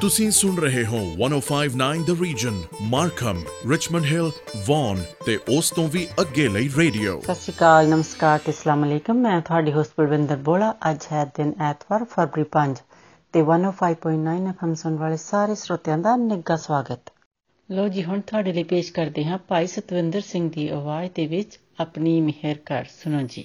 ਤੁਸੀਂ ਸੁਣ ਰਹੇ ਹੋ 1059 the region Markham Richmond Hill Vaughan ਤੇ ਉਸ ਤੋਂ ਵੀ ਅੱਗੇ ਲਈ ਰੇਡੀਓ। ਸਤਿ ਸ਼੍ਰੀ ਅਕਾਲ ਨਮਸਕਾਰ ਤੇ ਅਸਲਾਮ ਅਲੈਕਮ। ਮੈਂ ਤੁਹਾਡੀ ਹੋਸਟ ਬਲਵਿੰਦਰ ਬੋਲਾ। ਅੱਜ ਹੈ ਦਿਨ ਐਤਵਾਰ ਫਰਵਰੀ 5 ਤੇ 105.9 ਐਫਐਮ ਸੁਣ ਵਾਲੇ ਸਾਰੇ ਸਰੋਤਿਆਂ ਦਾ ਨਿੱਘਾ ਸਵਾਗਤ। ਲੋ ਜੀ ਹੁਣ ਤੁਹਾਡੇ ਲਈ ਪੇਸ਼ ਕਰਦੇ ਹਾਂ ਭਾਈ ਸਤਵਿੰਦਰ ਸਿੰਘ ਦੀ ਆਵਾਜ਼ ਦੇ ਵਿੱਚ ਆਪਣੀ ਮਿਹਰ ਕਰ ਸੁਣੋ ਜੀ।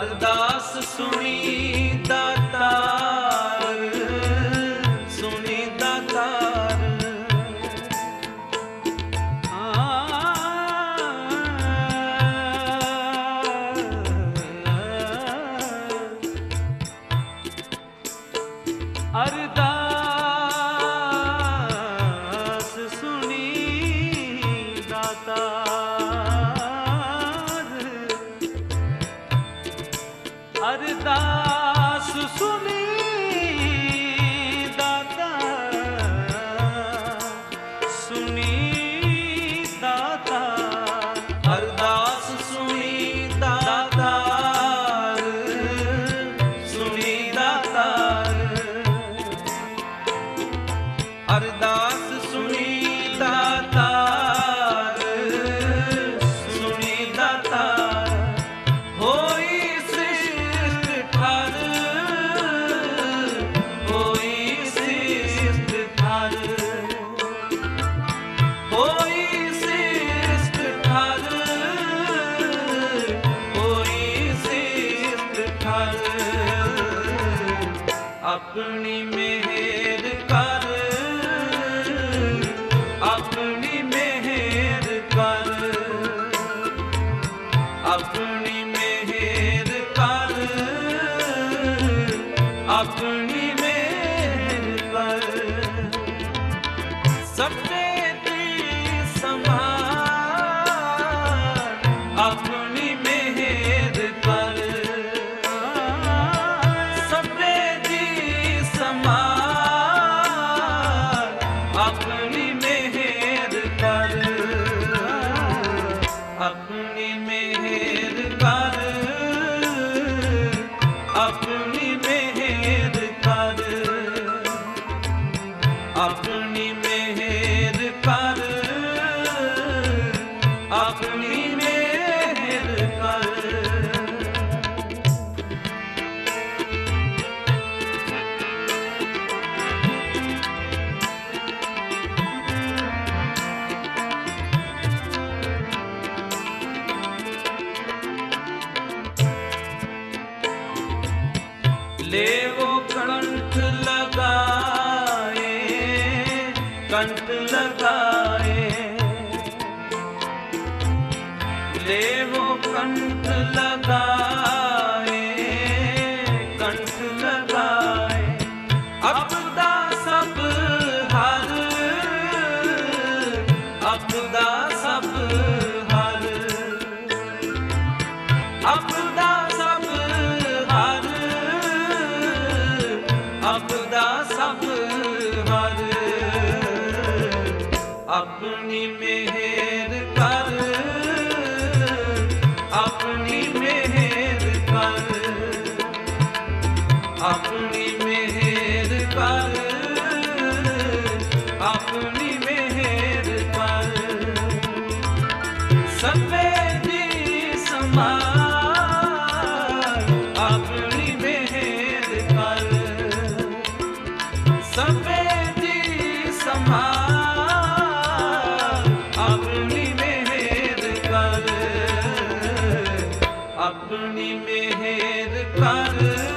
ਅਰਦਾਸ Amen. ਆਪਣੀ ਮਿਹਰ ਕਰ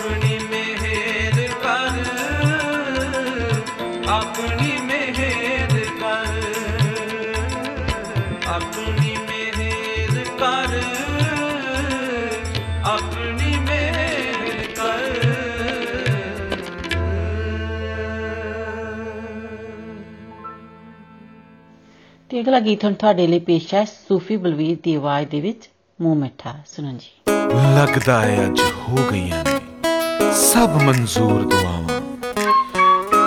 ਆਪਣੀ ਮਿਹਰ ਕਰ ਆਪਣੀ ਮਿਹਰ ਕਰ ਆਪਣੀ ਮਿਹਰ ਕਰ ਆਪਣੀ ਮਿਹਰ ਕਰ। ਤੇ ਅਗਲਾ ਗੀਤ ਹੁਣ ਤੁਹਾਡੇ ਲਈ ਪੇਸ਼ ਹੈ ਸੂਫੀ ਬਲਵੀਰ ਦੀ ਆਵਾਜ਼ ਦੇ ਵਿੱਚ ਮੂੰਹ ਮਿੱਠਾ। ਸੁਣੋ ਜੀ। ਲੱਗਦਾ ਹੈ ਅੱਜ ਹੋ ਗਈਆਂ ਨੇ। ਸਭ ਮਨਜ਼ੂਰ ਦੁਆਵਾਂ।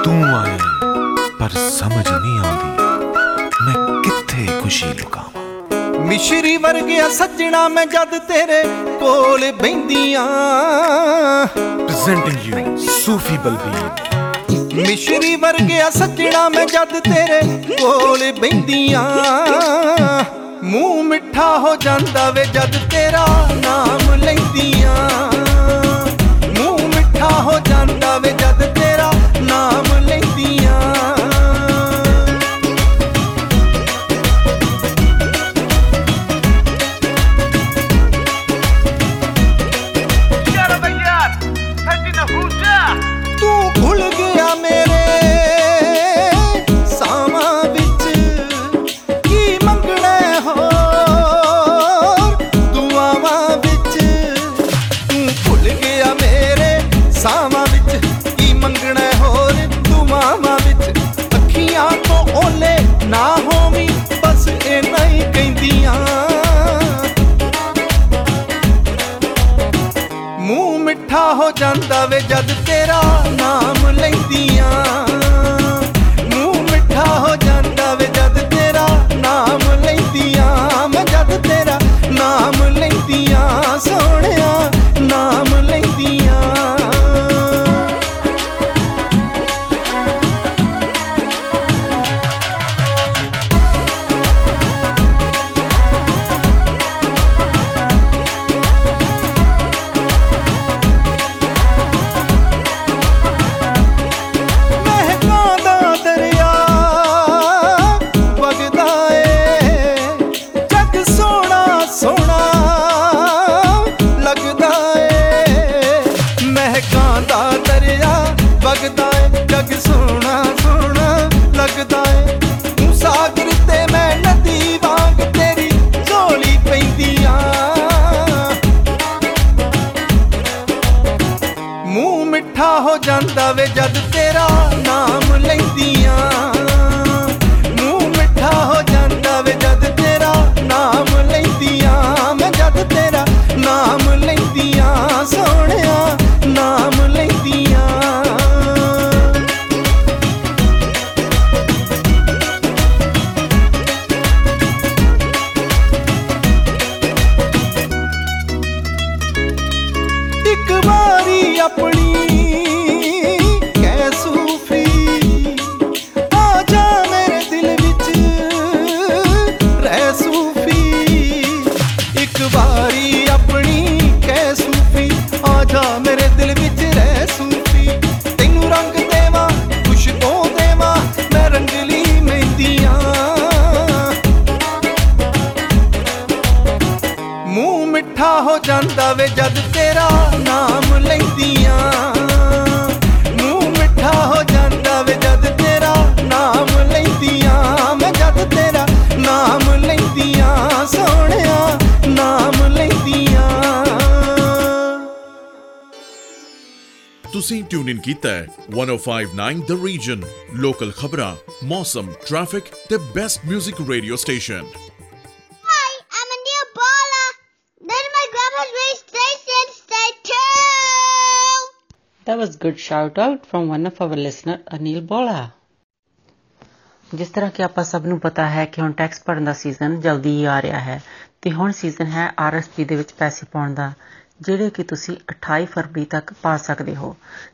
ਤੂੰ ਆਇਆ ਪਰ ਸਮਝ ਨਹੀਂ ਆਉਂਦੀ। ਮੈਂ ਕਿੱਥੇ ਖੁਸ਼ੀ ਲੁਕਾਵਾਂ? ਮਿਸ਼ਰੀ ਵਰਗਿਆ ਸੱਜਣਾ ਮੈਂ ਜਦ ਤੇਰੇ ਕੋਲ ਬੈੰਦੀਆਂ। Presenting you Sufi Balbir. ਮਿਸ਼ਰੀ ਵਰਗਿਆ ਸੱਜਣਾ ਮੈਂ ਜਦ ਤੇਰੇ ਕੋਲ ਬੈੰਦੀਆਂ। ਮੂੰਹ ਮਿੱਠਾ ਹੋ ਜਾਂਦਾ ਵੇ ਜਦ ਤੇਰਾ ਨਾਮ ਲੈਂਦੀਆਂ। ਮੂੰਹ ਮਿੱਠਾ sound of it ਕੀਤਾ ਹੈ 1059 ਦ ਰੀਜਨ ਲੋਕਲ ਖਬਰਾਂ ਮੌਸਮ ਟ੍ਰੈਫਿਕ ਤੇ best 뮤직 radio station Hi, I'm Anil Bala. Then my grandma's raised station, stay tuned. That was good shout out from one of our listener Anil Bola. ਜਿਸ ਤਰ੍ਹਾਂ ਕਿ ਆਪਾਂ ਸਭ ਨੂੰ ਪਤਾ ਹੈ ਕਿ ਹੁਣ ਟੈਕਸ ਭਰਨ ਦਾ ਸੀਜ਼ਨ ਜਲਦੀ ਹੀ ਆ ਰਿਹਾ ਹੈ ਤੇ ਹੁਣ ਸੀਜ਼ਨ ਹੈ ਆਰਐਸਪੀ ਦੇ ਵਿੱਚ ਪੈਸੇ ਪਾਉਣ ਦਾ ਜਿਹੜੇ ਕਿ ਤੁਸੀਂ 28 ਫਰਵਰੀ ਤੱਕ ਪਾ ਸਕਦੇ ਹੋ।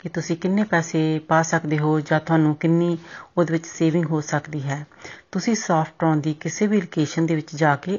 ਕਿ ਤੁਸੀਂ ਕਿੰਨੇ ਪੈਸੇ ਪਾ ਸਕਦੇ ਹੋ ਜਾਂ ਤੁਹਾਨੂੰ ਕਿੰਨੀ ਉਹਦੇ ਵਿੱਚ ਸੇਵਿੰਗ ਹੋ ਸਕਦੀ ਹੈ, ਤੁਸੀਂ ਸਾਫਟਟ੍ਰੋਨ ਦੀ ਕਿਸੇ ਵੀ ਲੋਕੇਸ਼ਨ ਦੇ ਵਿੱਚ ਜਾ ਕੇ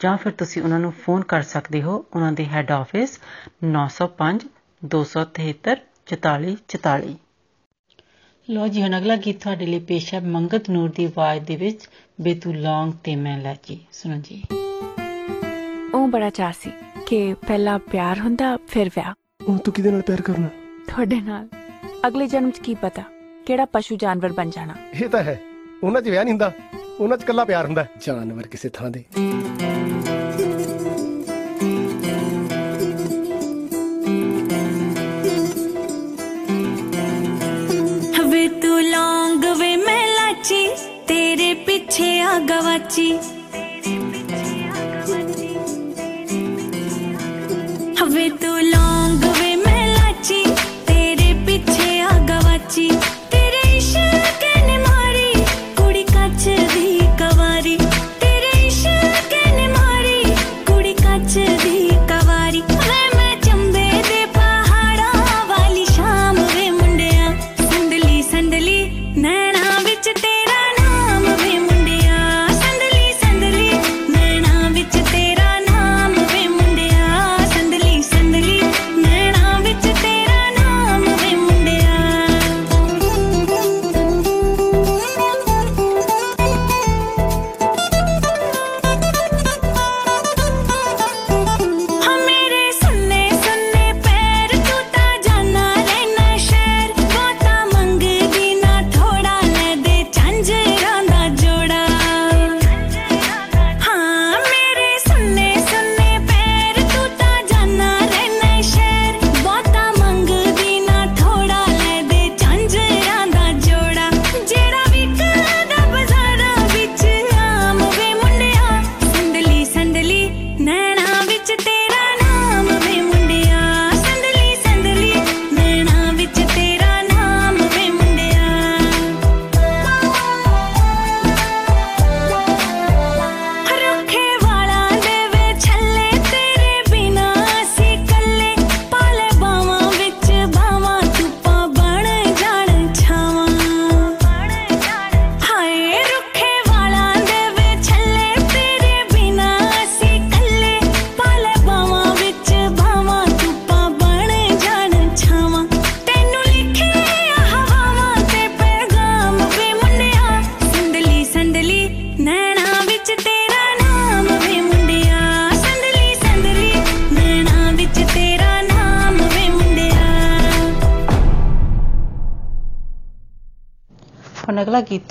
ਜਾਂ ਫਿਰ ਤੁਸੀਂ ਉਹਨਾਂ ਨੂੰ ਫੋਨ ਕਰ ਸਕਦੇ ਹੋ, ਉਹਨਾਂ ਦੇ ਹੈੱਡ ਆਫਿਸ 905 273 4444 ਲੋ ਜੀ ਹੁਣ ਅਗਲਾ ਗੀਤ ਤੁਹਾਡੇ ਲਈ ਪੇਸ਼ ਹੈ ਮੰਗਤ ਨੂਰ ਦੀ ਆਵਾਜ਼ ਦੇ ਵਿੱਚ ਬੇਤੂ ਲੌਂਗ ਤੇ ਮੈਂ ਲਾਚੀ ਸੁਣੋ ਜੀ। ਉਹ ਬੜਾ ਚਾਅ ਸੀ ਕਿ ਪਹਿਲਾਂ ਪਿਆਰ ਹੁੰਦਾ ਫਿਰ ਵਿਆਹ। ਹੁਣ ਤੂੰ ਕਿਹਦੇ ਨਾਲ ਪਿਆਰ ਕਰਨਾ? ਤੁਹਾਡੇ ਨਾਲ। ਅਗਲੇ ਜਨਮ 'ਚ ਕੀ ਪਤਾ ਕਿਹੜਾ ਪਸ਼ੂ ਜਾਨਵਰ ਬਣ ਜਾਣਾ। ਇਹ ਤਾਂ ਹੈ। ਉਹਨਾਂ 'ਚ ਵਿਆਹ ਨਹੀਂ ਹੁੰਦਾ। ਉਹਨਾਂ 'ਚ ਕੱਲਾ ਪਿਆਰ ਹੁੰਦਾ। ਜਾਨਵਰ ਕਿਸੇ ਥਾਂ ਦੇ। గవచ్చి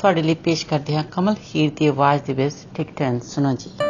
ਤੁਹਾਡੇ ਲਈ ਪੇਸ਼ ਕਰਦੇ ਹਾਂ ਕਮਲ ਹੀਰ ਦੀ ਆਵਾਜ਼ ਦੇ ਵਿੱਚ ਟਿਕ ਟੈਨ ਸੁਣੋ ਜੀ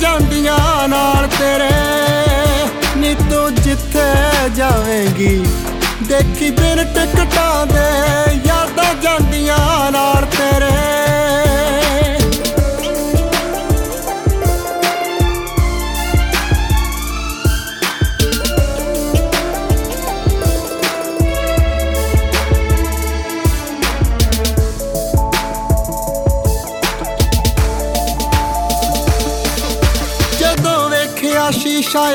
ਜਾਂਦੀਆਂ ਨਾਲ ਤੇਰੇ। ਨੀ ਤੂੰ ਜਿੱਥੇ ਜਾਵੇਂਗੀ ਦੇਖੀ ਬਿਨ ਟਿਕਟਾਂ ਦੇ ਯਾਦਾਂ ਜਾਂਦੀਆਂ ਨਾਲ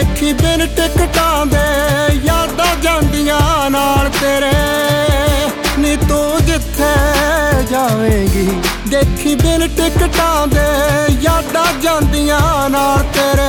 ਦੇਖੀ ਬਿਨ ਟਿਕਟਾਂ ਦੇ, ਯਾਦਾਂ ਜਾਂਦੀਆਂ ਨਾਲ ਤੇਰੇ। ਨੀ ਤੂੰ ਜਿੱਥੇ ਜਾਵੇਂਗੀ, ਦੇਖੀ ਬਿਨ ਟਿਕਟਾਂ ਦੇ, ਯਾਦਾਂ ਜਾਂਦੀਆਂ ਨਾਲ ਤੇਰੇ।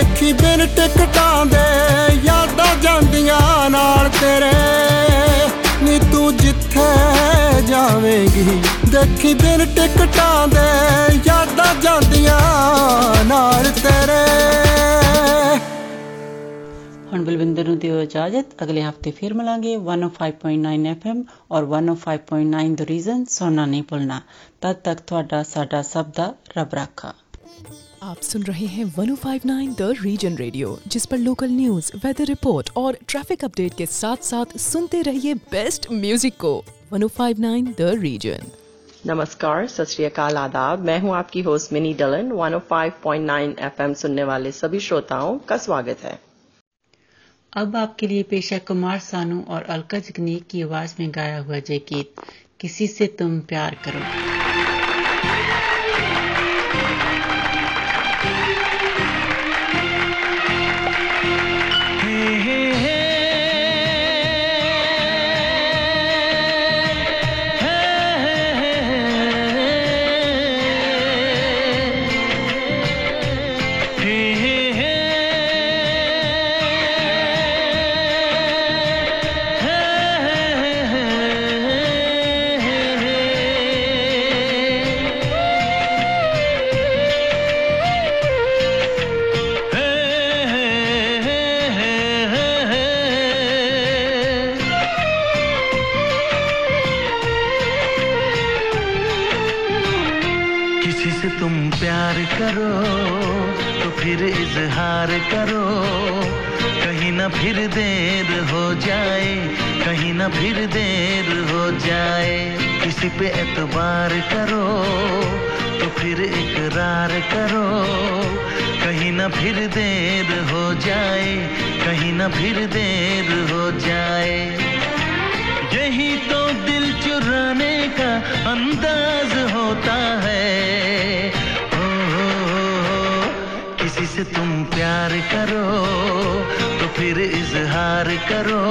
ਦੇਖੀ ਬਿਨ ਟਿਕਟਾਂ ਦੇ, ਯਾਦਾਂ ਜਾਂਦੀਆਂ ਨਾਲ ਤੇਰੇ। ਨੀ ਤੂੰ ਜਿੱਥੇ ਜਾਵੇਂਗੀ, ਦੇਖੀ ਬਿਨ ਟਿਕਟਾਂ ਦੇ, ਯਾਦਾਂ ਜਾਂਦੀਆਂ ਨਾਲ ਤੇਰੇ। ਹੁਣ ਬਲਵਿੰਦਰ ਨੂੰ ਦਿਓ ਇਜਾਜ਼ਤ, ਅਗਲੇ ਹਫ਼ਤੇ ਫਿਰ ਮਿਲਾਂਗੇ 105.9 FM ਔਰ 105.9 ਦ ਰੀਜ਼ਨ ਸੁਣਨਾ ਨਹੀਂ ਭੁੱਲਣਾ। ਤਦ ਤੱਕ ਤੁਹਾਡਾ, ਸਾਡਾ ਸਭ ਦਾ ਰੱਬ ਰਾਖਾ। आप सुन रहे हैं 1059 द रीजन रेडियो जिस पर लोकल न्यूज़ वेदर रिपोर्ट और ट्रैफ़िक अपडेट के साथ साथ सुनते रहिए बेस्ट म्यूज़िक को। 1059 द रीजन नमस्कार सत श्री अकाल आदाब। मैं हूँ आपकी होस्ट मिनी डलन। 105.9 एफएम सुनने वाले सभी श्रोताओं का स्वागत है। अब आपके लिए पेश है कुमार सानू और अलका जगनीक की आवाज़ में गाया हुआ जय गीत किसी से तुम प्यार करो। तो फिर इजहार करो। कहीं ना फिर देर हो जाए, कहीं ना फिर देर हो जाए। किसी पे एतबार करो तो फिर इकरार करो। कहीं ना फिर देर हो जाए, कहीं ना फिर देर हो जाए। यही तो दिल चुराने का अंदाज होता है। से तुम प्यार करो तो फिर इजहार करो।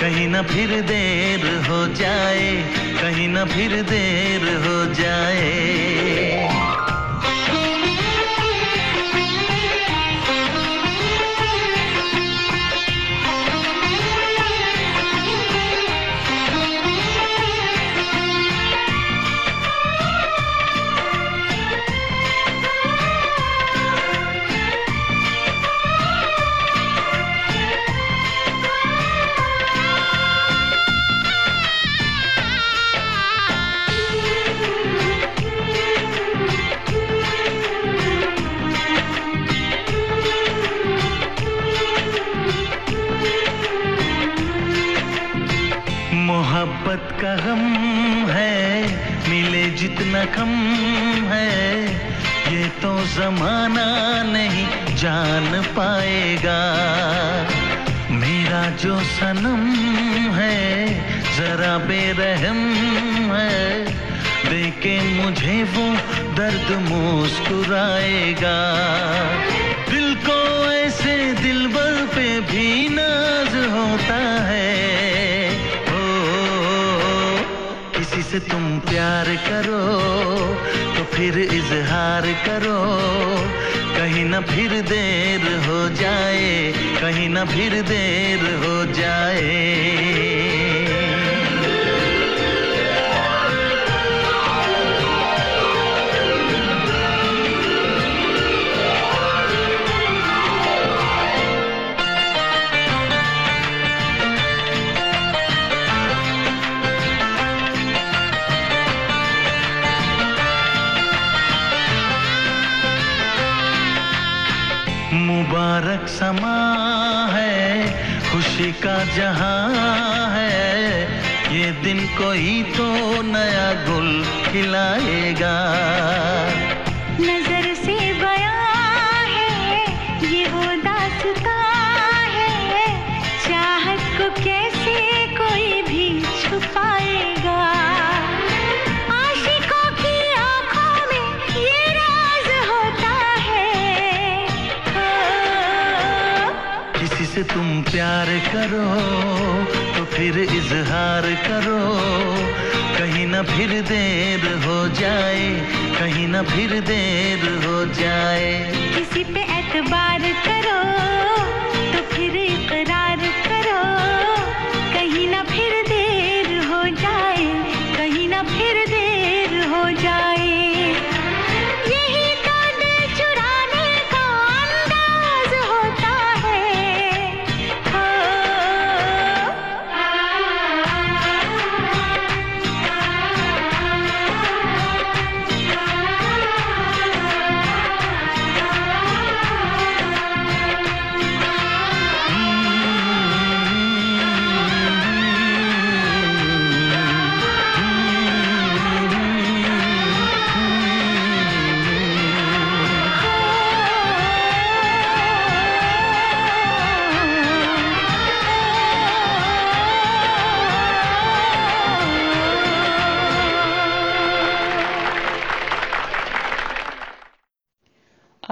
कहीं ना फिर देर हो जाए, कहीं ना फिर देर हो जाए। कम है, ये तो जमाना नहीं जान पाएगा। मेरा जो सनम है, जरा बेरहम है, देखे मुझे वो दर्द मुस्कुराएगा। दिल को ऐसे दिलबर पे भी नाज होता है से तुम प्यार करो तो फिर इजहार करो। कहीं ना फिर देर हो जाए, कहीं ना फिर देर हो जाए। समा है खुशी का जहाँ है। ये दिन कोई तो नया गुल खिलाएगा। प्यार करो तो फिर इजहार करो। कहीं ना फिर देर हो जाए, कहीं ना फिर देर हो जाए। किसी पे एतबार करो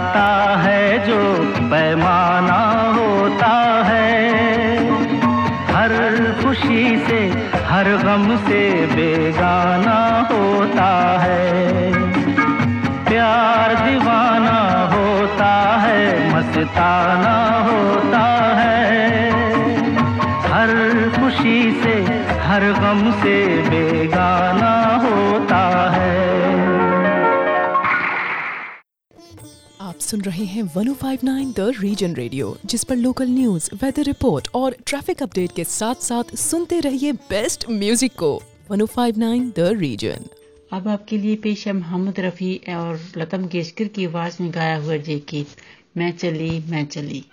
जाता है, जो पैमाना होता है। हर खुशी से, हर गम से बेगाना होता है। प्यार दीवाना होता है, मस्ताना होता है। हर खुशी से, हर गम से सुन रहे हैं 1059 द रीजन रेडियो जिस पर लोकल न्यूज़ वेदर रिपोर्ट और ट्रैफ़िक अपडेट के साथ साथ सुनते रहिए बेस्ट म्यूज़िक को। 1059 द रीजन अब आपके लिए पेश है मोहम्मद रफ़ी और लता मंगेशकर की आवाज़ में गाया हुआ ये गीत, मैं चली मैं चली।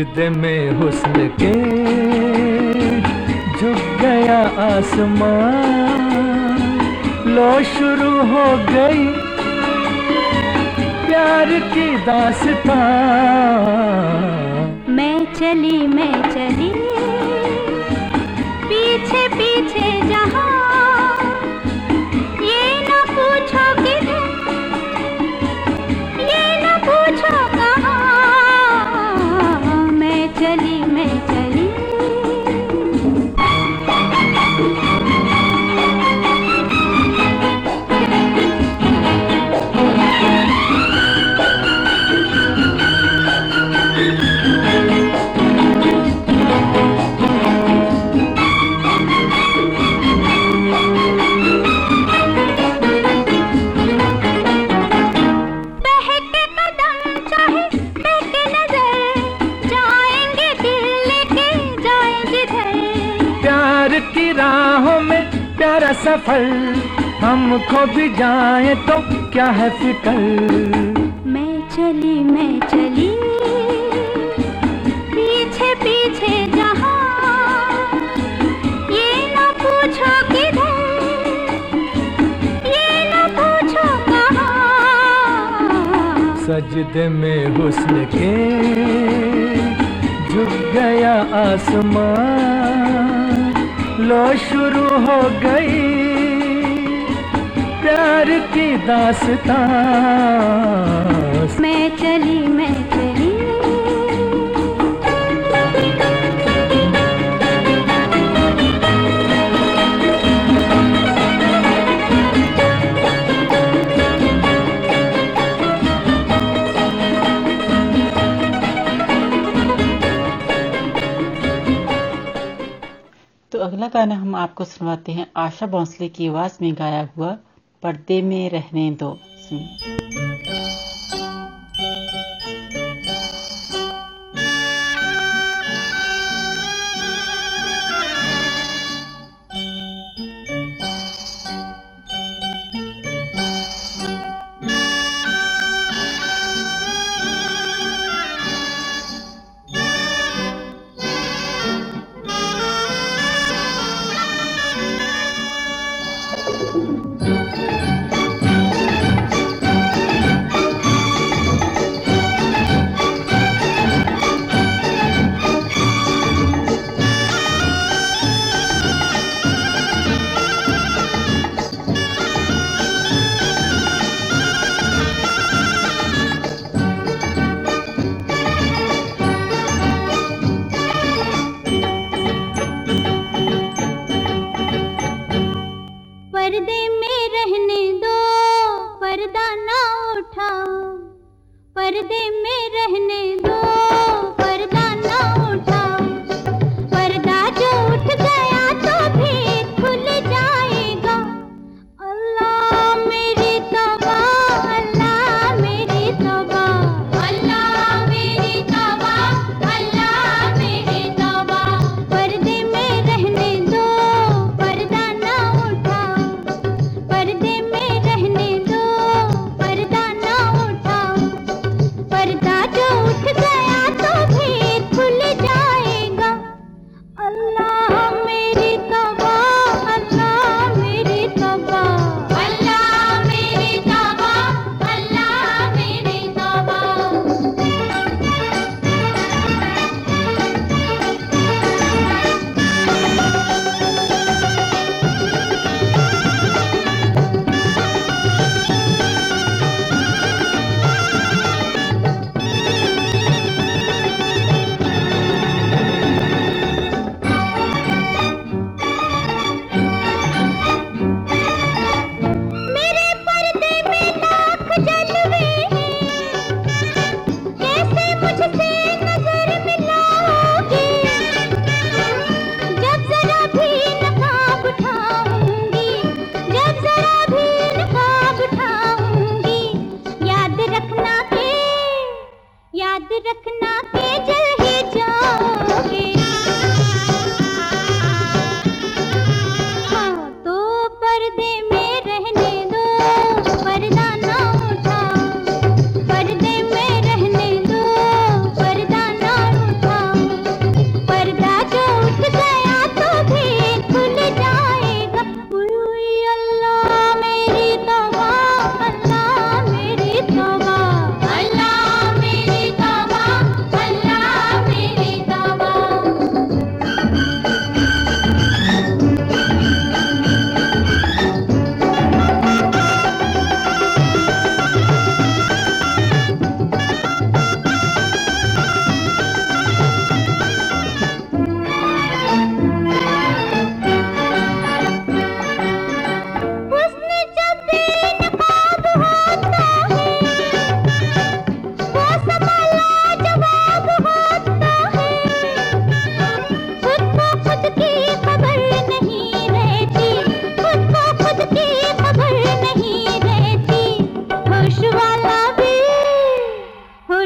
सजदे में हुस्न के झुक गया आसमान। लो शुरू हो गई प्यार की दास्तां मैं चली मैं चली। हमको भी जाए तो क्या है फ़िक्र? मैं चली मैं चली। पीछे पीछे जहाँ। ये न पूछो किधर। ये न पूछो कहाँ। सजदे में हुस्न के झुक गया आसमान लो शुरू हो गई प्यार की दासता। मैं चली मैं चली। तो अगला गाना हम आपको सुनवाते हैं। आशा भोंसले की आवाज़ में गाया हुआ पर्दे में रहने दो सुनिए।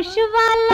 खुश वाला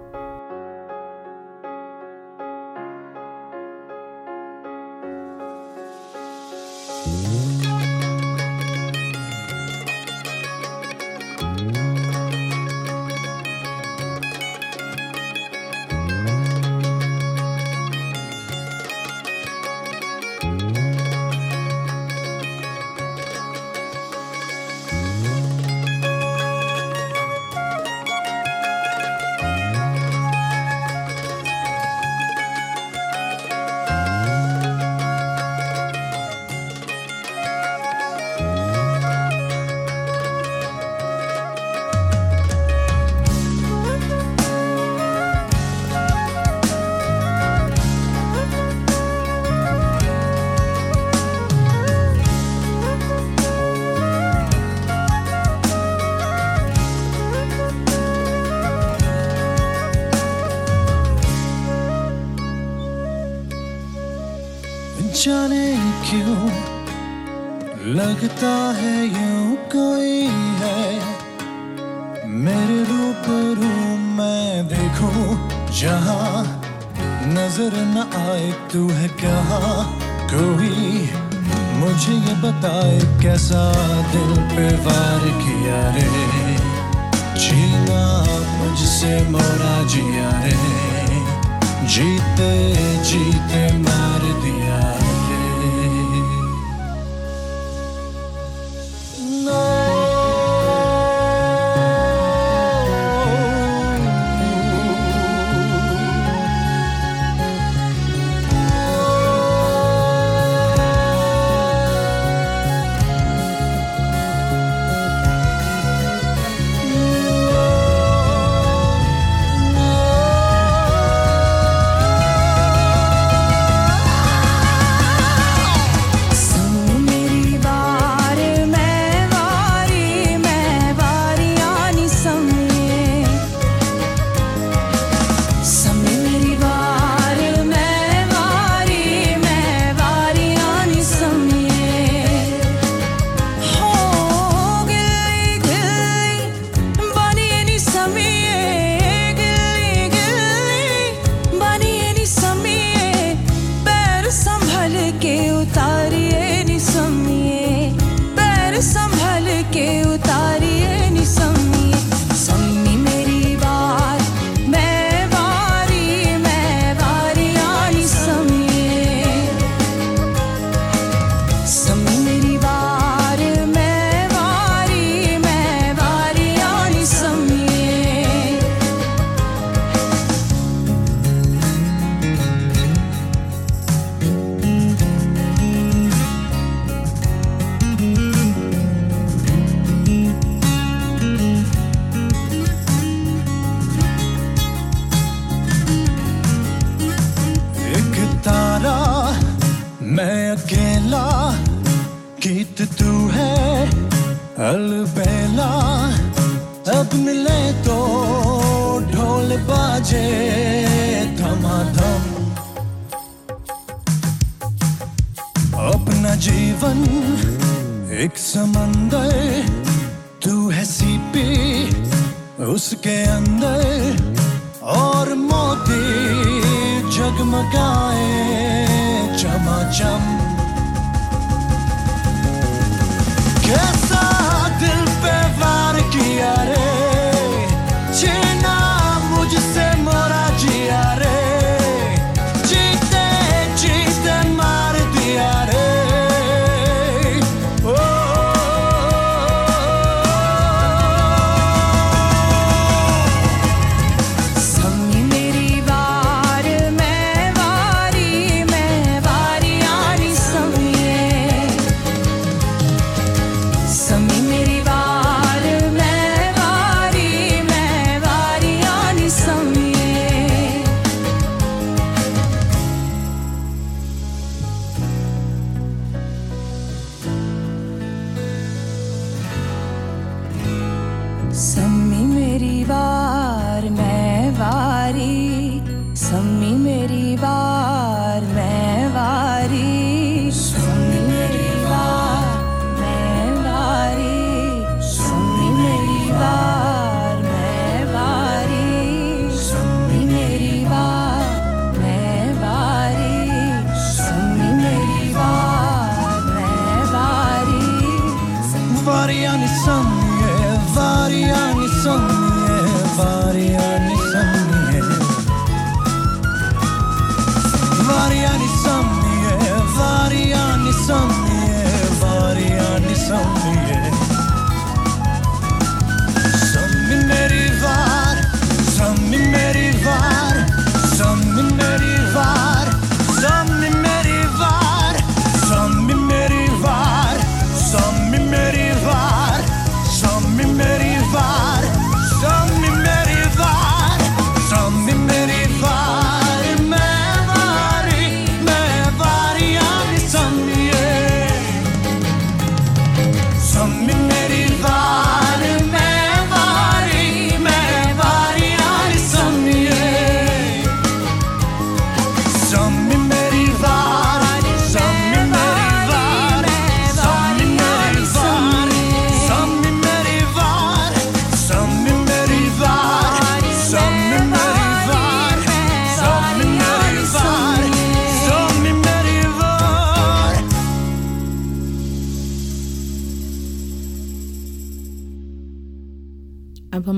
जाने क्यों लगता है यूँ कोई है? मेरे रूबरू मैं देखूँ जहाँ नज़र न आए तू है कहाँ? कोई मुझे ये बताए कैसा दिल पे वार किया रे? जीना मुझसे मोरा जिया रे। जीते जीते मार दिया।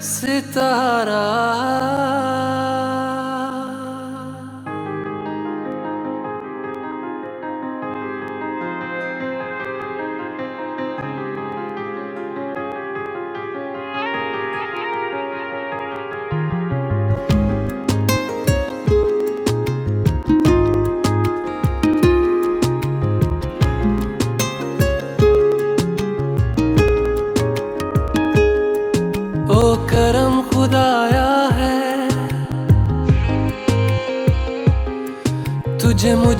सितारा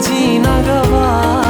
न जीना गवारा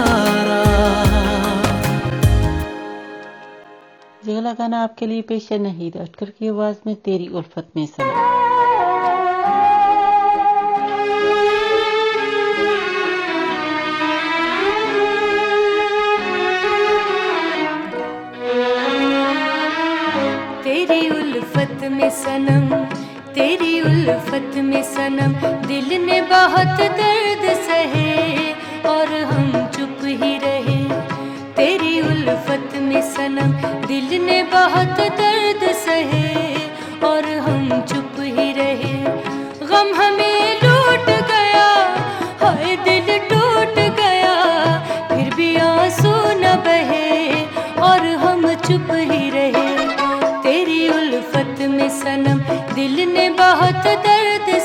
अगला गाना आपके लिए पेश है नहीद अटकर की आवाज़ में तेरी उल्फत में सनम तेरी उल्फत में सनम, तेरी उल्फत में सनम, दिल ने बहुत दर्द बहुत दर्द सहे और हम चुप ही रहे। गम हमें लूट गया हाय दिल टूट गया, फिर भी आँसू न बहे और हम चुप ही रहे। तेरी उल्फत में सनम, दिल ने बहुत दर्द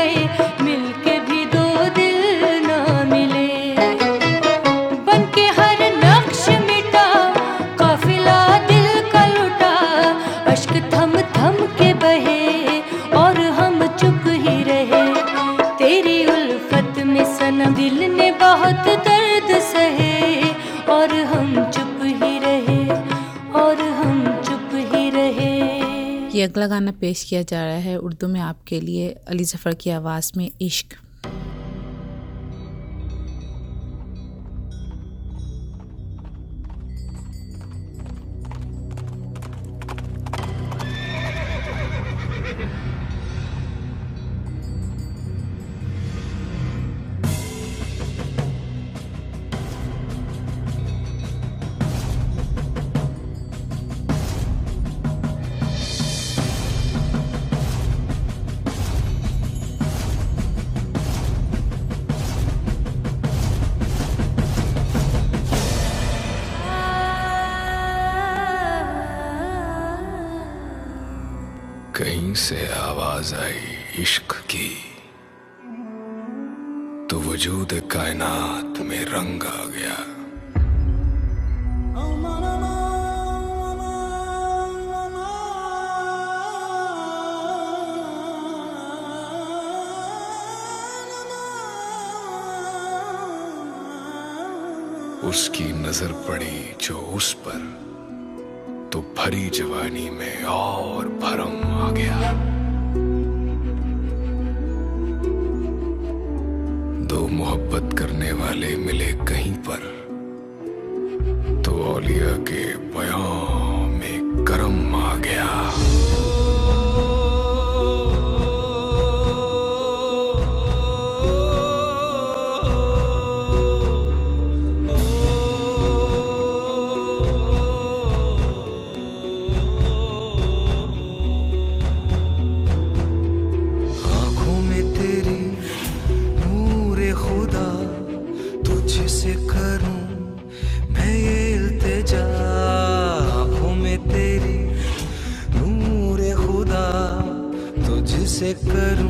say अगला गाना पेश किया जा रहा है उर्दू में आपके लिए अली ज़फ़र की आवाज़ में इश्क़। तौलिया के बयां में करम आ गया। it but